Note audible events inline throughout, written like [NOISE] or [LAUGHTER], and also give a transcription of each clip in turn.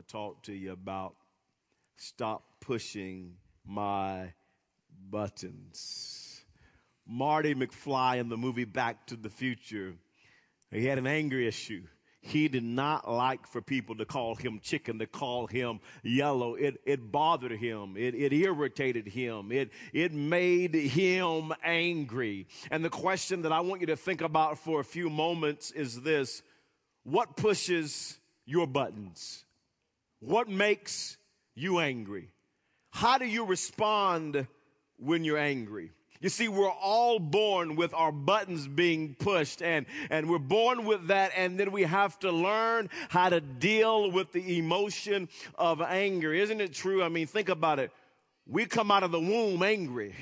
to talk to you about stop pushing my buttons. Marty McFly in the movie Back to the Future, he had an anger issue. He did not like for people to call him chicken, to call him yellow. It, it bothered him. It, it irritated him. It, it made him angry. And the question that I want you to think about for a few moments is this. What pushes your buttons? What makes you angry? How do you respond when you're angry? You see, we're all born with our buttons being pushed and, and we're born with that. And then we have to learn how to deal with the emotion of anger. Isn't it true? I mean, think about it. We come out of the womb angry.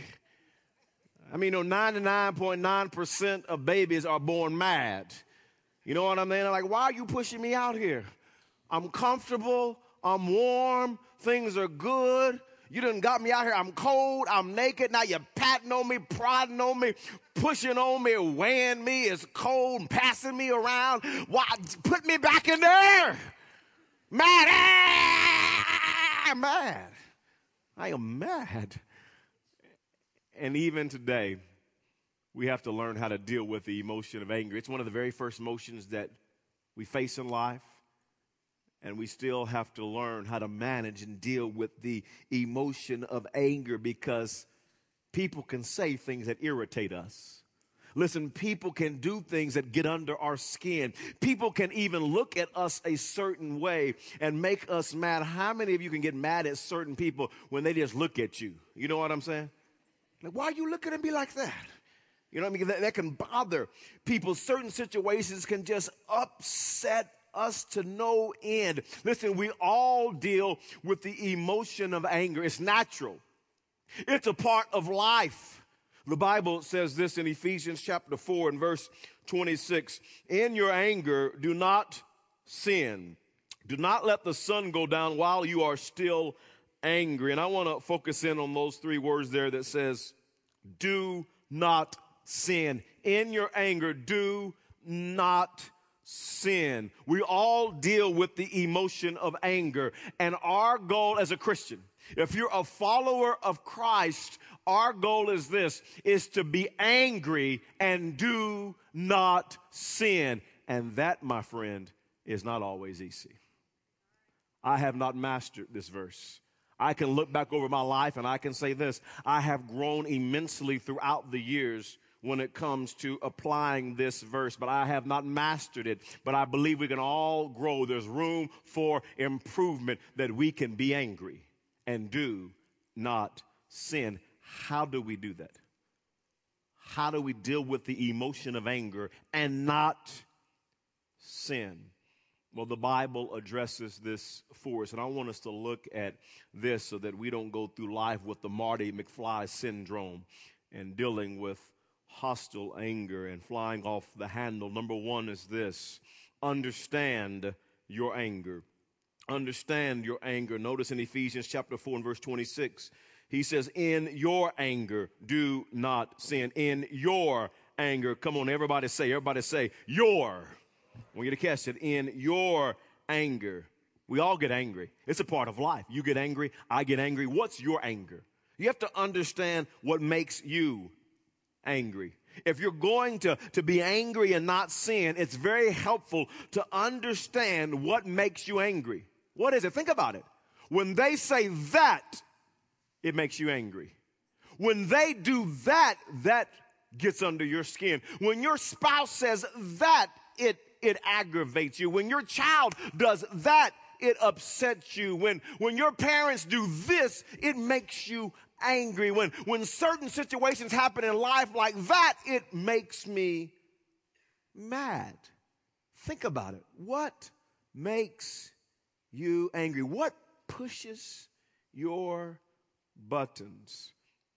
I mean, you know, 99.9% of babies are born mad. You know what I mean? Like, why are you pushing me out here? I'm comfortable. I'm warm. Things are good. You done got me out here. I'm cold. I'm naked. Now you're patting on me, prodding on me, pushing on me, weighing me. It's cold, passing me around. Why? Put me back in there. Mad. Ah, mad. I am mad. And even today, we have to learn how to deal with the emotion of anger. It's one of the very first emotions that we face in life and we still have to learn how to manage and deal with the emotion of anger because people can say things that irritate us. Listen, people can do things that get under our skin. People can even look at us a certain way and make us mad. How many of you can get mad at certain people when they just look at you? You know what I'm saying? Like, why are you looking at me like that? You know what I mean? That, that can bother people. Certain situations can just upset us to no end. Listen, we all deal with the emotion of anger. It's natural. It's a part of life. The Bible says this in Ephesians chapter 4 and verse 26. In your anger, do not sin. Do not let the sun go down while you are still angry. And I want to focus in on those three words there that says, do not sin. In your anger, do not sin. We all deal with the emotion of anger. And our goal as a Christian, if you're a follower of Christ, our goal is this, is to be angry and do not sin. And that, my friend, is not always easy. I have not mastered this verse. I can look back over my life and I can say this, I have grown immensely throughout the years when it comes to applying this verse, but I have not mastered it. But I believe we can all grow. There's room for improvement that we can be angry and do not sin. How do we do that? How do we deal with the emotion of anger and not sin? Well, the Bible addresses this for us, and I want us to look at this so that we don't go through life with the Marty McFly syndrome and dealing with hostile anger and flying off the handle. Number one is this understand your anger. Understand your anger. Notice in Ephesians chapter 4 and verse 26, he says, In your anger, do not sin. In your anger. Come on, everybody say, everybody say, your. Want you to catch it. In your anger. We all get angry. It's a part of life. You get angry. I get angry. What's your anger? You have to understand what makes you angry. If you're going to, to be angry and not sin, it's very helpful to understand what makes you angry. What is it? Think about it. When they say that, it makes you angry. When they do that, that gets under your skin. When your spouse says that, it, it aggravates you. When your child does that, it upsets you. When, when your parents do this, it makes you angry. When, when certain situations happen in life like that, it makes me mad. Think about it. What makes you angry? What pushes your buttons?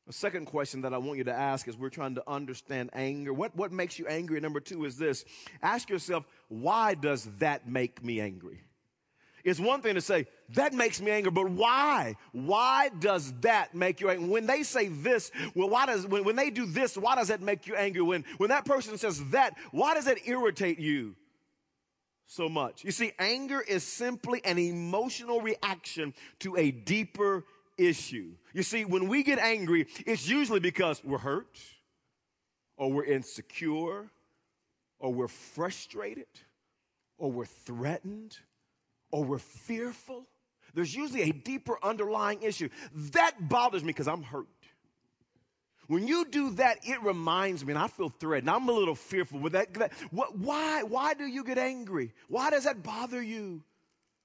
A second question that I want you to ask as we're trying to understand anger. What, what makes you angry? Number two is this. Ask yourself, why does that make me angry? It's one thing to say, that makes me angry, but why? Why does that make you angry? When they say this, well, why does, when, when they do this, why does that make you angry? When, when that person says that, why does that irritate you so much. You see, anger is simply an emotional reaction to a deeper issue. You see, when we get angry, it's usually because we're hurt, or we're insecure, or we're frustrated, or we're threatened, or we're fearful. There's usually a deeper underlying issue. That bothers me because I'm hurt. When you do that, it reminds me, and I feel threatened. I'm a little fearful with that. what, why? Why do you get angry? Why does that bother you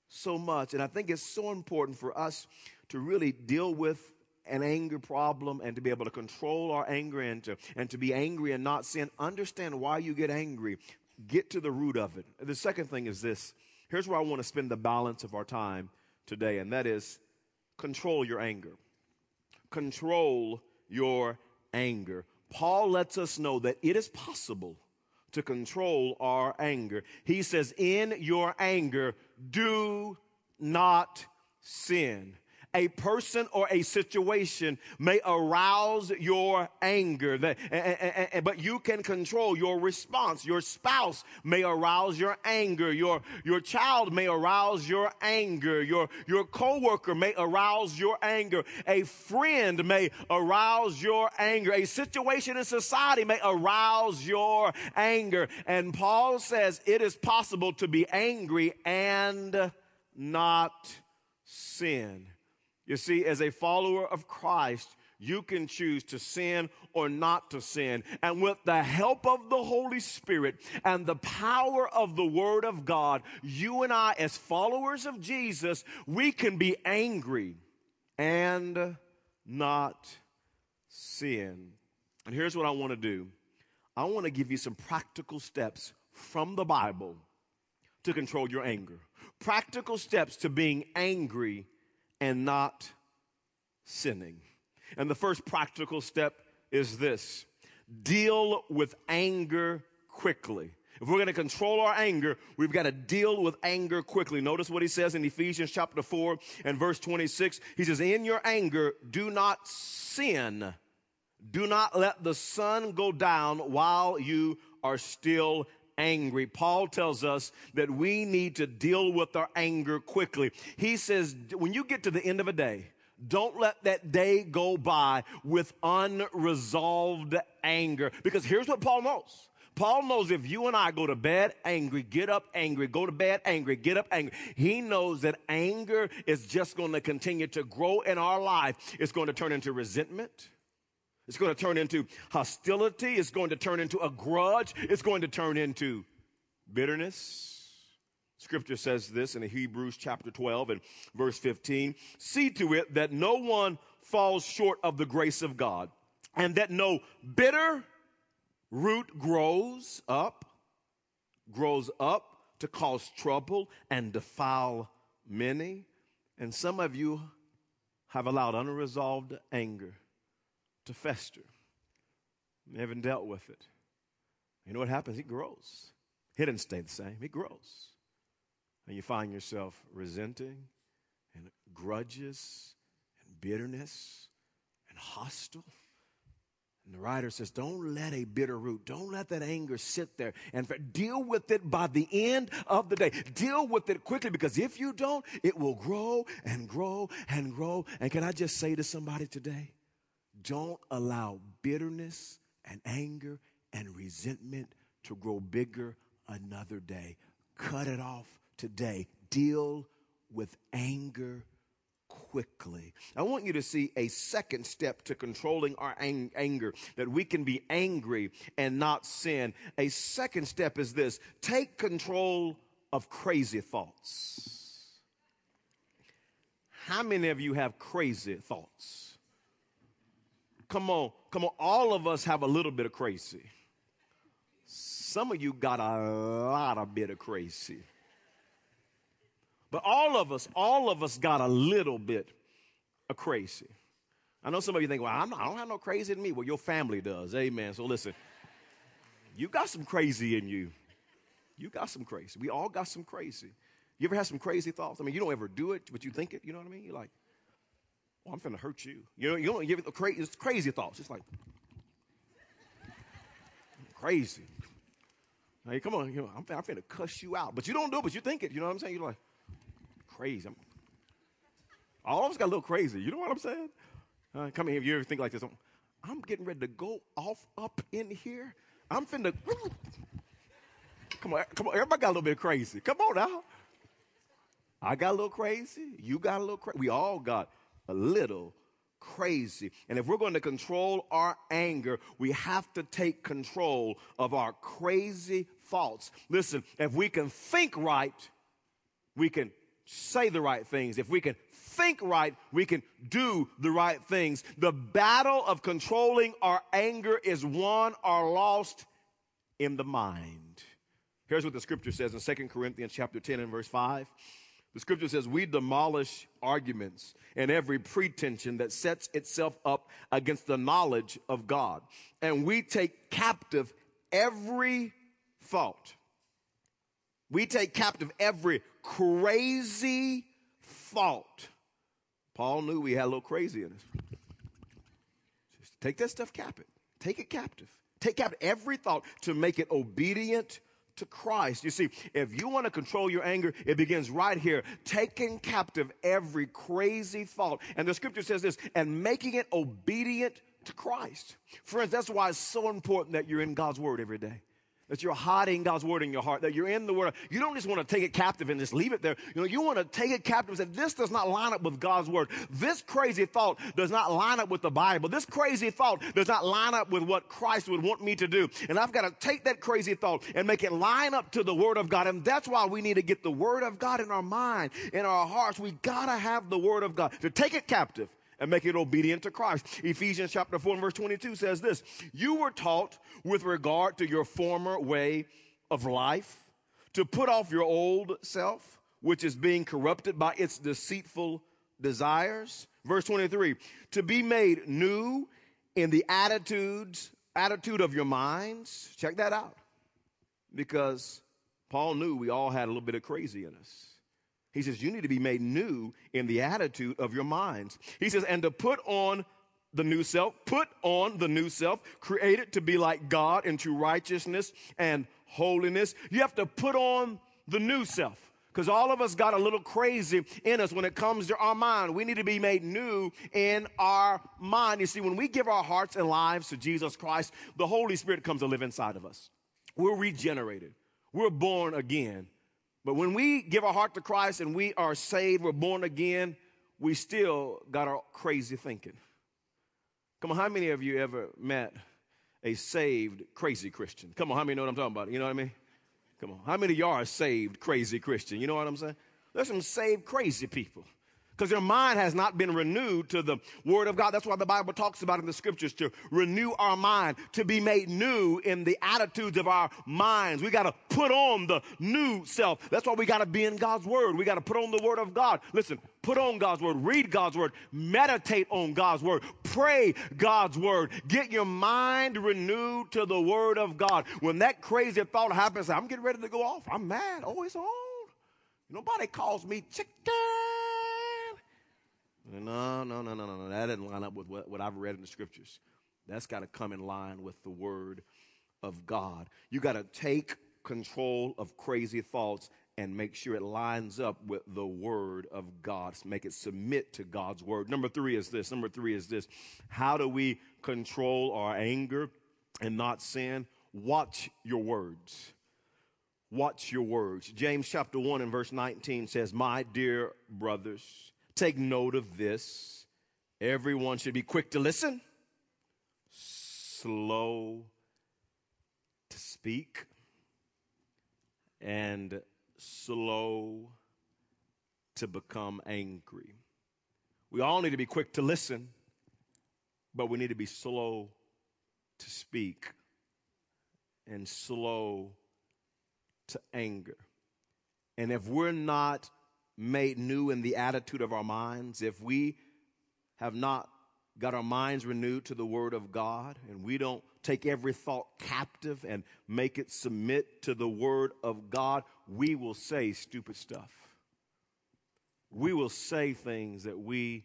so much? And I think it's so important for us to really deal with an anger problem and to be able to control our anger and to, and to be angry and not sin. Understand why you get angry. Get to the root of it. The second thing is this. Here's where I want to spend the balance of our time today, and that is control your anger. Control your anger. Paul lets us know that it is possible to control our anger. He says, In your anger, do not sin a person or a situation may arouse your anger, but you can control your response. Your spouse may arouse your anger. Your, your child may arouse your anger. Your, your coworker may arouse your anger. A friend may arouse your anger. A situation in society may arouse your anger. And Paul says it is possible to be angry and not sin. You see, as a follower of Christ, you can choose to sin or not to sin. And with the help of the Holy Spirit and the power of the Word of God, you and I, as followers of Jesus, we can be angry and not sin. And here's what I want to do I want to give you some practical steps from the Bible to control your anger. Practical steps to being angry and not sinning. And the first practical step is this deal with anger quickly. If we're going to control our anger, we've got to deal with anger quickly. Notice what he says in Ephesians chapter 4 and verse 26. He says, In your anger, do not sin. Do not let the sun go down while you are still angry. Paul tells us that we need to deal with our anger quickly. He says, when you get to the end of a day, don't let that day go by with unresolved anger. Because here's what Paul knows. Paul knows if you and I go to bed angry, get up angry, go to bed angry, get up angry, he knows that anger is just going to continue to grow in our life. It's going to turn into resentment. It's going to turn into hostility. It's going to turn into a grudge. It's going to turn into bitterness. Scripture says this in Hebrews chapter 12 and verse 15 See to it that no one falls short of the grace of God, and that no bitter root grows up, grows up to cause trouble and defile many. And some of you have allowed unresolved anger to fester. You haven't dealt with it. You know what happens? It grows. It doesn't stay the same, it grows. And you find yourself resenting and grudges and bitterness and hostile. And the writer says, Don't let a bitter root, don't let that anger sit there and deal with it by the end of the day. Deal with it quickly because if you don't, it will grow and grow and grow. And can I just say to somebody today, don't allow bitterness and anger and resentment to grow bigger another day. Cut it off today. Deal with anger quickly. I want you to see a second step to controlling our ang- anger, that we can be angry and not sin. A second step is this take control of crazy thoughts. How many of you have crazy thoughts? Come on, come on. All of us have a little bit of crazy. Some of you got a lot of bit of crazy. But all of us, all of us got a little bit of crazy. I know some of you think, well, I'm not, I don't have no crazy in me. Well, your family does. Amen. So listen, you got some crazy in you. You got some crazy. We all got some crazy. You ever had some crazy thoughts? I mean, you don't ever do it, but you think it. You know what I mean? You're like, oh, I'm finna hurt you. You know, you don't give it crazy, it's crazy thoughts. It's like crazy. Hey, come on, you know, I'm, I'm finna cuss you out. But you don't do it, but you think it. You know what I'm saying? You're like, crazy. I'm, all of us got a little crazy. You know what I'm saying? Uh, come here, if you ever think like this, I'm, I'm getting ready to go off up in here. I'm finna. Come on, come on. Everybody got a little bit crazy. Come on now. I got a little crazy. You got a little crazy. We all got a little crazy. And if we're going to control our anger, we have to take control of our crazy thoughts. Listen, if we can think right, we can say the right things. If we can think right, we can do the right things. The battle of controlling our anger is won or lost in the mind. Here's what the scripture says in 2 Corinthians chapter 10 and verse 5. The scripture says, We demolish arguments and every pretension that sets itself up against the knowledge of God. And we take captive every thought. We take captive every crazy thought. Paul knew we had a little crazy in us. Just take that stuff captive. Take it captive. Take captive every thought to make it obedient to Christ. You see, if you want to control your anger, it begins right here, taking captive every crazy thought. And the scripture says this, and making it obedient to Christ. Friends, that's why it's so important that you're in God's word every day that you're hiding God's word in your heart, that you're in the word. You don't just want to take it captive and just leave it there. You know, you want to take it captive and say, this does not line up with God's word. This crazy thought does not line up with the Bible. This crazy thought does not line up with what Christ would want me to do. And I've got to take that crazy thought and make it line up to the word of God. And that's why we need to get the word of God in our mind, in our hearts. We got to have the word of God to take it captive and make it obedient to Christ. Ephesians chapter 4 and verse 22 says this, you were taught with regard to your former way of life to put off your old self, which is being corrupted by its deceitful desires. Verse 23, to be made new in the attitudes, attitude of your minds. Check that out. Because Paul knew we all had a little bit of crazy in us. He says, You need to be made new in the attitude of your minds. He says, And to put on the new self, put on the new self, created to be like God into righteousness and holiness. You have to put on the new self because all of us got a little crazy in us when it comes to our mind. We need to be made new in our mind. You see, when we give our hearts and lives to Jesus Christ, the Holy Spirit comes to live inside of us. We're regenerated, we're born again. But when we give our heart to Christ and we are saved, we're born again, we still got our crazy thinking. Come on, how many of you ever met a saved crazy Christian? Come on, how many know what I'm talking about? You know what I mean? Come on, how many of y'all are saved crazy Christian? You know what I'm saying? There's some saved crazy people because your mind has not been renewed to the word of God. That's why the Bible talks about in the scriptures to renew our mind, to be made new in the attitudes of our minds. We got to put on the new self. That's why we got to be in God's word. We got to put on the word of God. Listen, put on God's word, read God's word, meditate on God's word, pray God's word. Get your mind renewed to the word of God. When that crazy thought happens, I'm getting ready to go off. I'm mad. Oh, it's on. Nobody calls me chicken. No, no, no, no, no. no. That doesn't line up with what, what I've read in the scriptures. That's got to come in line with the word of God. You got to take control of crazy thoughts and make sure it lines up with the word of God. Make it submit to God's word. Number three is this. Number three is this. How do we control our anger and not sin? Watch your words. Watch your words. James chapter 1 and verse 19 says, My dear brothers, Take note of this. Everyone should be quick to listen, slow to speak, and slow to become angry. We all need to be quick to listen, but we need to be slow to speak and slow to anger. And if we're not made new in the attitude of our minds, if we have not got our minds renewed to the Word of God and we don't take every thought captive and make it submit to the Word of God, we will say stupid stuff. We will say things that we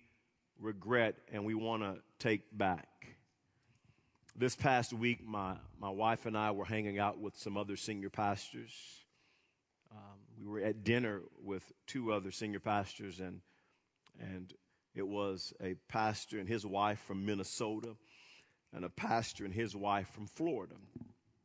regret and we want to take back. This past week, my, my wife and I were hanging out with some other senior pastors. Um, we were at dinner with two other senior pastors, and, and it was a pastor and his wife from Minnesota, and a pastor and his wife from Florida.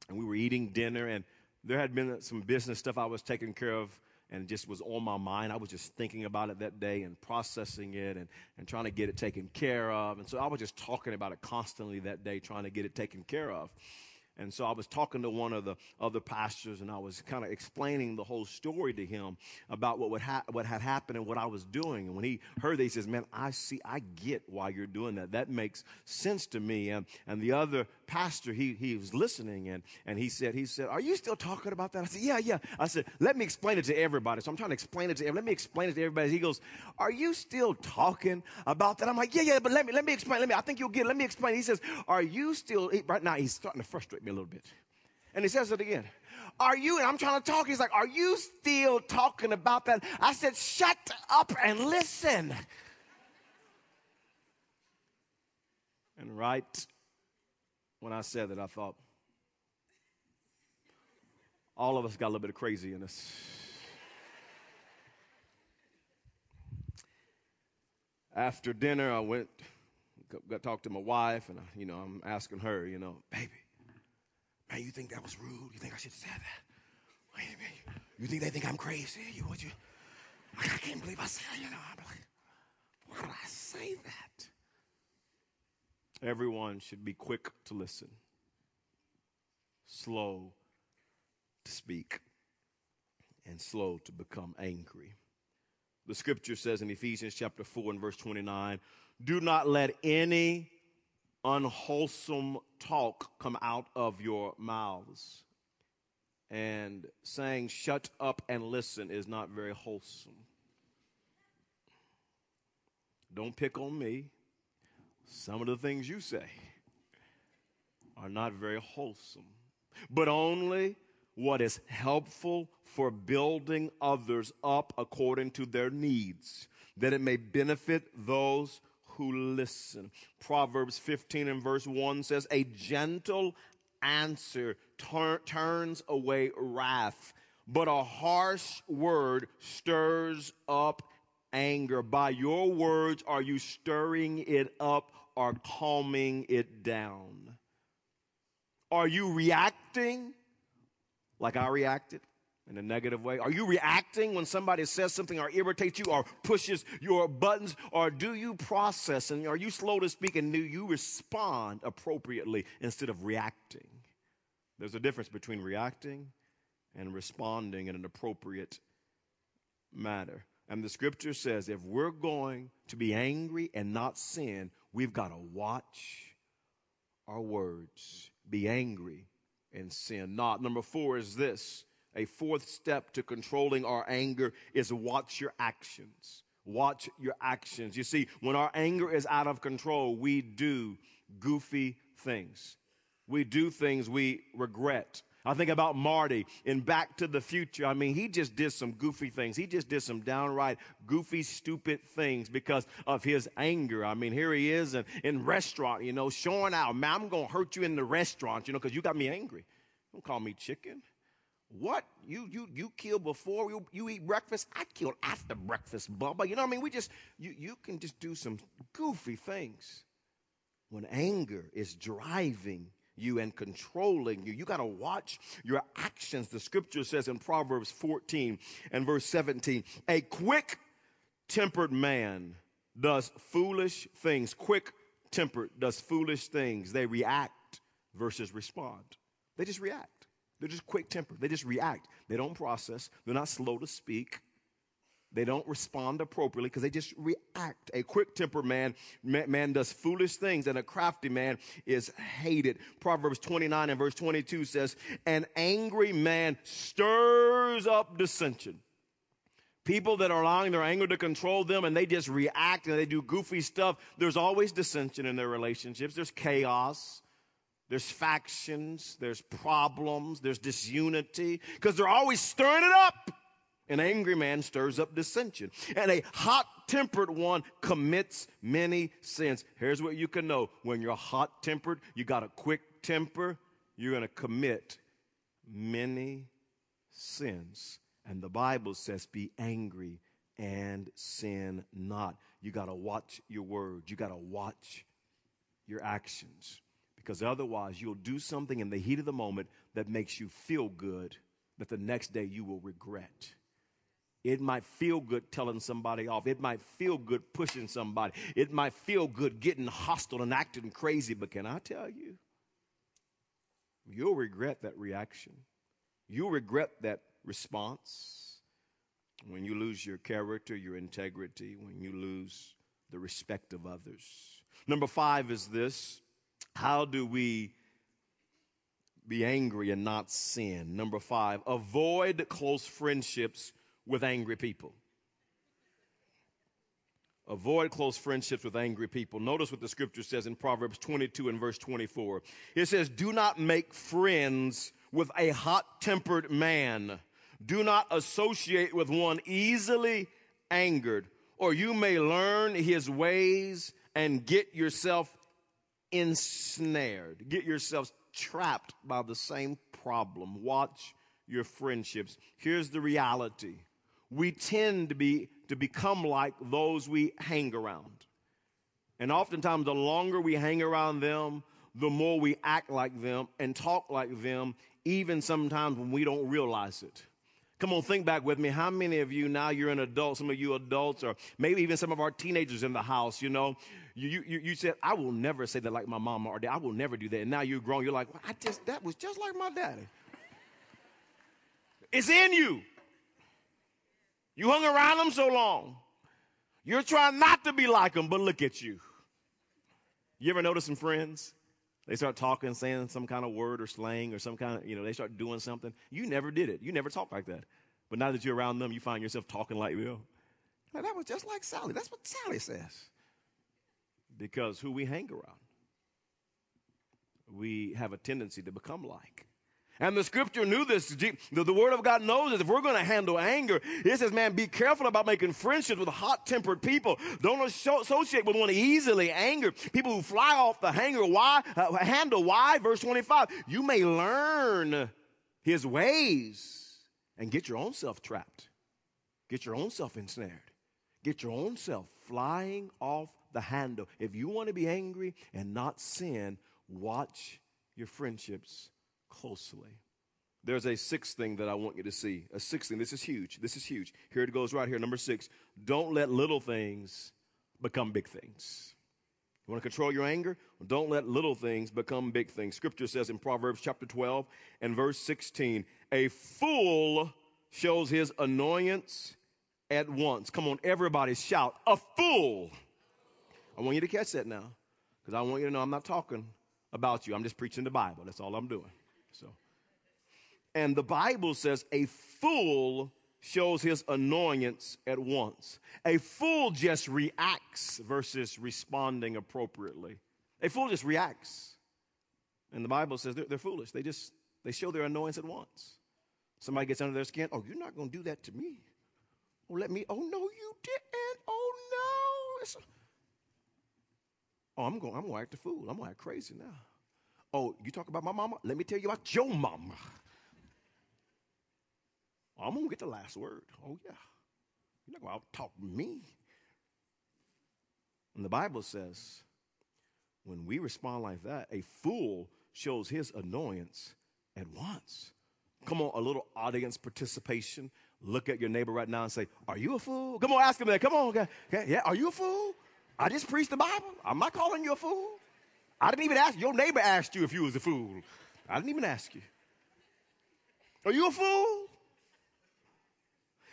And we were eating dinner, and there had been some business stuff I was taking care of and it just was on my mind. I was just thinking about it that day and processing it and, and trying to get it taken care of. And so I was just talking about it constantly that day, trying to get it taken care of. And so I was talking to one of the other pastors and I was kind of explaining the whole story to him about what, would ha- what had happened and what I was doing. And when he heard that, he says, man, I see, I get why you're doing that. That makes sense to me. And, and the other pastor, he, he was listening and, and he said, he said, are you still talking about that? I said, yeah, yeah. I said, let me explain it to everybody. So I'm trying to explain it to everybody. Let me explain it to everybody. He goes, are you still talking about that? I'm like, yeah, yeah, but let me, let me explain. Let me, I think you'll get it. Let me explain. He says, are you still, right now he's starting to frustrate me a little bit. And he says it again. Are you, and I'm trying to talk, he's like, Are you still talking about that? I said, Shut up and listen. And right when I said that, I thought, all of us got a little bit of crazy in us. After dinner, I went, got to talk to my wife, and I, you know, I'm asking her, you know, baby, Man, you think that was rude? You think I should have said that? Wait a minute. You think they think I'm crazy? You would you? I can't believe I said, you know, I'm like, why did I say that? Everyone should be quick to listen, slow to speak, and slow to become angry. The scripture says in Ephesians chapter 4 and verse 29 do not let any unwholesome talk come out of your mouths. And saying, shut up and listen, is not very wholesome. Don't pick on me. Some of the things you say are not very wholesome, but only what is helpful for building others up according to their needs, that it may benefit those who listen. Proverbs 15 and verse 1 says, A gentle answer tur- turns away wrath, but a harsh word stirs up anger. By your words, are you stirring it up or calming it down? Are you reacting like I reacted? In a negative way? Are you reacting when somebody says something or irritates you or pushes your buttons? Or do you process and are you slow to speak and do you respond appropriately instead of reacting? There's a difference between reacting and responding in an appropriate manner. And the scripture says if we're going to be angry and not sin, we've got to watch our words. Be angry and sin not. Number four is this a fourth step to controlling our anger is watch your actions. Watch your actions. You see, when our anger is out of control, we do goofy things. We do things we regret. I think about Marty in Back to the Future. I mean, he just did some goofy things. He just did some downright goofy, stupid things because of his anger. I mean, here he is in, in restaurant, you know, showing out, man, I'm going to hurt you in the restaurant, you know, because you got me angry. Don't call me chicken. What you you you kill before you, you eat breakfast? I kill after breakfast, Bubba. You know what I mean? We just you you can just do some goofy things. When anger is driving you and controlling you, you got to watch your actions. The scripture says in Proverbs 14 and verse 17, a quick tempered man does foolish things. Quick tempered does foolish things. They react versus respond. They just react. They're just quick tempered. They just react. They don't process. They're not slow to speak. They don't respond appropriately because they just react. A quick tempered man, man does foolish things, and a crafty man is hated. Proverbs 29 and verse 22 says, An angry man stirs up dissension. People that are allowing their anger to control them and they just react and they do goofy stuff, there's always dissension in their relationships. There's chaos. There's factions, there's problems, there's disunity, because they're always stirring it up. An angry man stirs up dissension, and a hot tempered one commits many sins. Here's what you can know when you're hot tempered, you got a quick temper, you're going to commit many sins. And the Bible says, be angry and sin not. You got to watch your words, you got to watch your actions. Because otherwise, you'll do something in the heat of the moment that makes you feel good, that the next day you will regret. It might feel good telling somebody off. It might feel good pushing somebody. It might feel good getting hostile and acting crazy. But can I tell you? You'll regret that reaction. You'll regret that response when you lose your character, your integrity, when you lose the respect of others. Number five is this how do we be angry and not sin? Number five, avoid close friendships with angry people. Avoid close friendships with angry people. Notice what the scripture says in Proverbs 22 and verse 24. It says, Do not make friends with a hot tempered man. Do not associate with one easily angered, or you may learn his ways and get yourself ensnared, get yourselves trapped by the same problem. Watch your friendships. Here's the reality we tend to be to become like those we hang around. And oftentimes the longer we hang around them, the more we act like them and talk like them, even sometimes when we don't realize it. Come on, think back with me. How many of you now you're an adult, some of you adults, or maybe even some of our teenagers in the house, you know, you, you, you said, I will never say that like my mama or dad. I will never do that. And now you're grown. You're like, well, I just, that was just like my daddy. It's in you. You hung around them so long. You're trying not to be like them, but look at you. You ever notice some friends? They start talking, saying some kind of word or slang or some kind of, you know, they start doing something. You never did it. You never talked like that. But now that you're around them, you find yourself talking like them. that was just like Sally. That's what Sally says. Because who we hang around, we have a tendency to become like. And the scripture knew this. The, word of God knows that if we're going to handle anger, it says, man, be careful about making friendships with hot tempered people. Don't associate with one easily angered. People who fly off the hanger. Why? Uh, handle. Why? Verse 25. You may learn his ways and get your own self trapped. Get your own self ensnared. Get your own self flying off the handle. If you want to be angry and not sin, watch your friendships closely. There's a sixth thing that I want you to see. A sixth thing. This is huge. This is huge. Here it goes right here. Number six. Don't let little things become big things. You want to control your anger? Don't let little things become big things. Scripture says in Proverbs chapter 12 and verse 16, a fool shows his annoyance at once. Come on, everybody shout, a fool. I want you to catch that now because I want you to know I'm not talking about you. I'm just preaching the Bible. That's all I'm doing. So, and the Bible says a fool shows his annoyance at once. A fool just reacts versus responding appropriately. A fool just reacts. And the Bible says they're, they're, foolish. They just they show their annoyance at once. Somebody gets under their skin. Oh, you're not going to do that to me. Oh, let me. Oh no, you didn't. Oh no. It's, oh, I'm going. I'm to act a fool. I'm going to act crazy now. Oh, you talk about my mama? Let me tell you about your mama. Oh, I'm going to get the last word. Oh, yeah. You're not going to talk me. And the Bible says, when we respond like that, a fool shows his annoyance at once. Come on, a little audience participation. Look at your neighbor right now and say, Are you a fool? Come on, ask him that. Come on, okay. Yeah, are you a fool? I just preached the Bible. I'm not calling you a fool. I didn't even ask. Your neighbor asked you if you was a fool. I didn't even ask you. Are you a fool?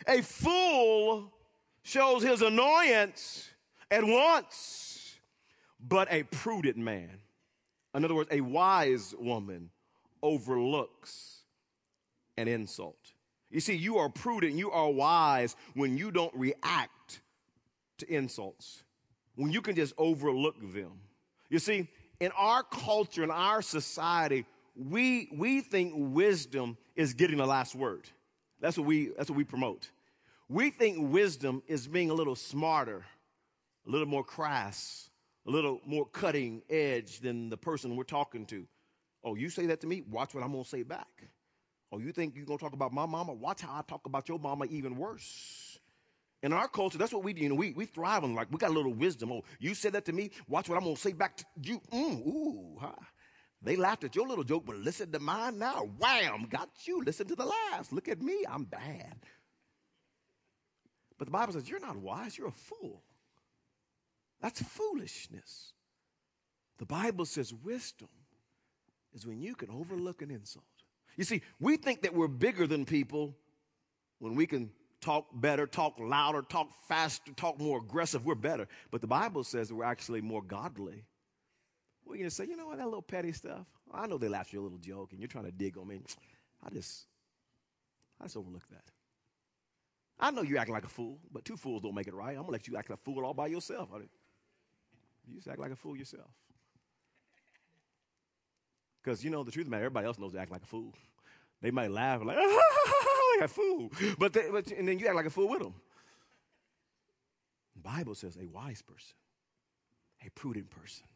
A fool shows his annoyance at once, but a prudent man, in other words, a wise woman, overlooks an insult. You see, you are prudent, you are wise when you don't react to insults, when you can just overlook them. You see, in our culture, in our society, we, we think wisdom is getting the last word. That's what we, that's what we promote. We think wisdom is being a little smarter, a little more crass, a little more cutting edge than the person we're talking to. Oh, you say that to me? Watch what I'm going to say back. Oh, you think you're going to talk about my mama? Watch how I talk about your mama even worse. In our culture, that's what we do. You know, we, we thrive on like, we got a little wisdom. Oh, you said that to me? Watch what I'm to say back to you. Mm, ooh, huh? They laughed at your little joke, but listen to mine now. Wham, got you. Listen to the last. Look at me. I'm bad. But the Bible says, you're not wise. You're a fool. That's foolishness. The Bible says wisdom is when you can overlook an insult. You see, we think that we're bigger than people when we can talk better, talk louder, talk faster, talk more aggressive. We're better. But the Bible says we're actually more godly. We're going to say, you know what, that little petty stuff, I know they laughed at your little joke and you're trying to dig on me. I just, I just overlook that. I know you're acting like a fool, but two fools don't make it right. I'm going to let you act like a fool all by yourself. You just act like a fool yourself. Because you know the truth of the matter, everybody else knows they act like a fool. They might laugh like, [LAUGHS] like a fool. But, they, but and then you act like a fool with them. The Bible says a wise person, a prudent person,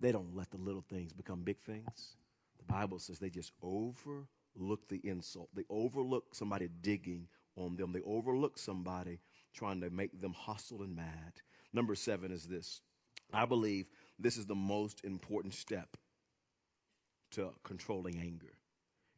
they don't let the little things become big things. The Bible says they just overlook the insult. They overlook somebody digging on them. They overlook somebody trying to make them hostile and mad. Number seven is this I believe this is the most important step to controlling anger.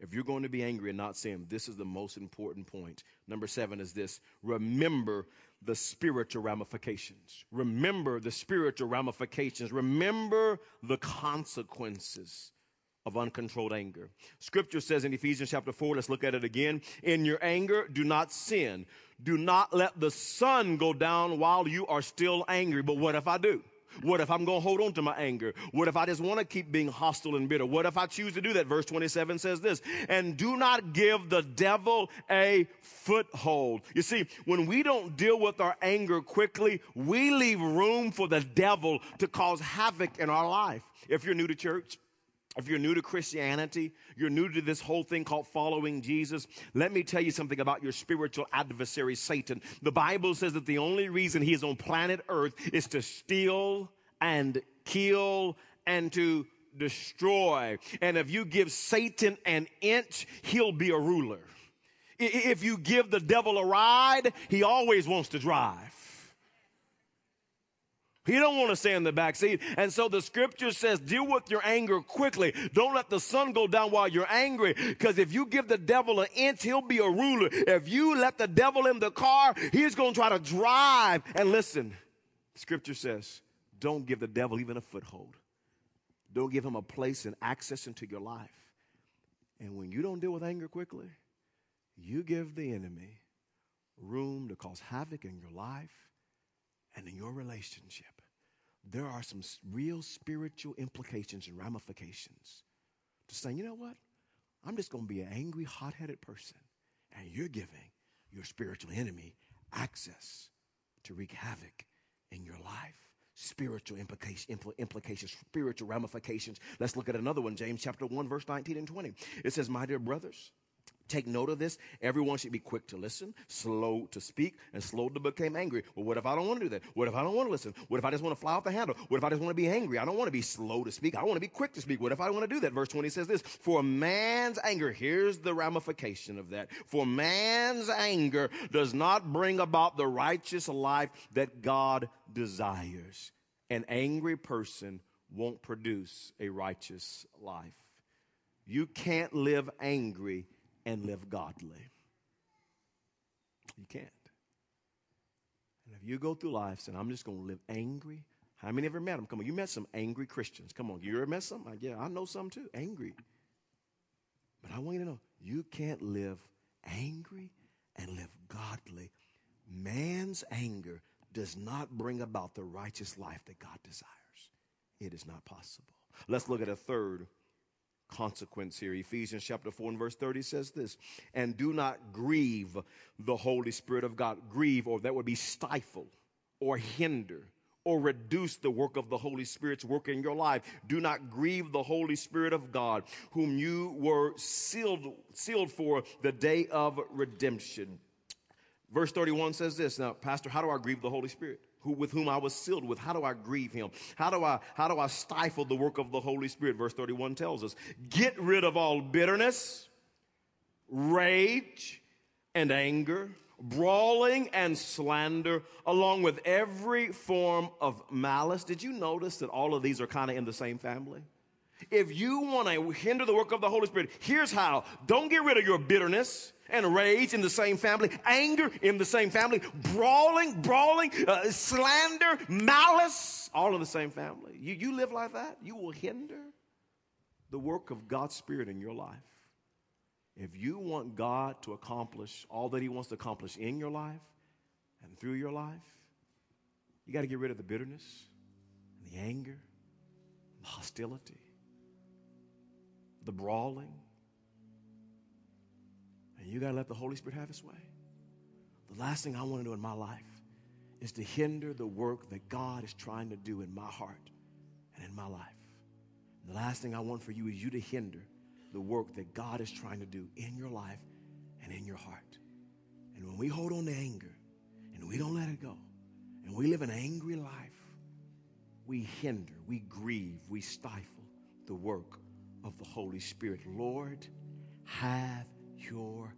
If you're going to be angry and not sin, this is the most important point. Number seven is this remember the spiritual ramifications. Remember the spiritual ramifications. Remember the consequences of uncontrolled anger. Scripture says in Ephesians chapter 4, let's look at it again. In your anger, do not sin. Do not let the sun go down while you are still angry. But what if I do? What if I'm going to hold on to my anger? What if I just want to keep being hostile and bitter? What if I choose to do that? Verse 27 says this, and do not give the devil a foothold. You see, when we don't deal with our anger quickly, we leave room for the devil to cause havoc in our life. If you're new to church, if you're new to Christianity, you're new to this whole thing called following Jesus, let me tell you something about your spiritual adversary, Satan. The Bible says that the only reason he is on planet Earth is to steal and kill and to destroy. And if you give Satan an inch, he'll be a ruler. If you give the devil a ride, he always wants to drive. He don't want to stay in the back seat. And so the scripture says, deal with your anger quickly. Don't let the sun go down while you're angry. Because if you give the devil an inch, he'll be a ruler. If you let the devil in the car, he's going to try to drive. And listen, scripture says, don't give the devil even a foothold. Don't give him a place and access into your life. And when you don't deal with anger quickly, you give the enemy room to cause havoc in your life and in your relationship, there are some real spiritual implications and ramifications to saying, you know what? I'm just going to be an angry, hot headed person. And you're giving your spiritual enemy access to wreak havoc in your life. Spiritual implication, impl- implications, spiritual ramifications. Let's look at another one, James chapter 1, verse 19 and 20. It says, My dear brothers, Take note of this. Everyone should be quick to listen, slow to speak, and slow to become angry. Well, what if I don't want to do that? What if I don't want to listen? What if I just want to fly off the handle? What if I just want to be angry? I don't want to be slow to speak. I want to be quick to speak. What if I want to do that? Verse 20 says this For man's anger, here's the ramification of that. For man's anger does not bring about the righteous life that God desires. An angry person won't produce a righteous life. You can't live angry and live godly. You can't. And if you go through life saying, I'm just going to live angry, how many ever met them? Come on, you met some angry Christians. Come on, you ever met some? Yeah, I know some too, angry. But I want you to know, you can't live angry and live godly. Man's anger does not bring about the righteous life that God desires. It is not possible. Let's look at a third consequence here. Ephesians chapter 4 and verse 30 says this, and do not grieve the Holy Spirit of God. Grieve, or that would be stifle or hinder or reduce the work of the Holy Spirit's work in your life. Do not grieve the Holy Spirit of God, whom you were sealed, sealed for the day of redemption. Verse 31 says this. Now, Pastor, how do I grieve the Holy Spirit? Who, with whom I was sealed with. How do I grieve him? How do I, how do I stifle the work of the Holy Spirit? Verse 31 tells us, get rid of all bitterness, rage, and anger, brawling and slander, along with every form of malice. Did you notice that all of these are kind of in the same family? If you want to hinder the work of the Holy Spirit, here's how. Don't get rid of your bitterness and rage in the same family, anger in the same family, brawling, brawling, uh, slander, malice, all in the same family. You, you live like that, you will hinder the work of God's Spirit in your life. If you want God to accomplish all that He wants to accomplish in your life and through your life, you got to get rid of the bitterness and the anger, the hostility, the brawling. And you got to let the Holy Spirit have His way. The last thing I want to do in my life is to hinder the work that God is trying to do in my heart and in my life. And the last thing I want for you is you to hinder the work that God is trying to do in your life and in your heart. And when we hold on to anger and we don't let it go and we live an angry life, we hinder, we grieve, we stifle the work of the Holy Spirit. Lord, have your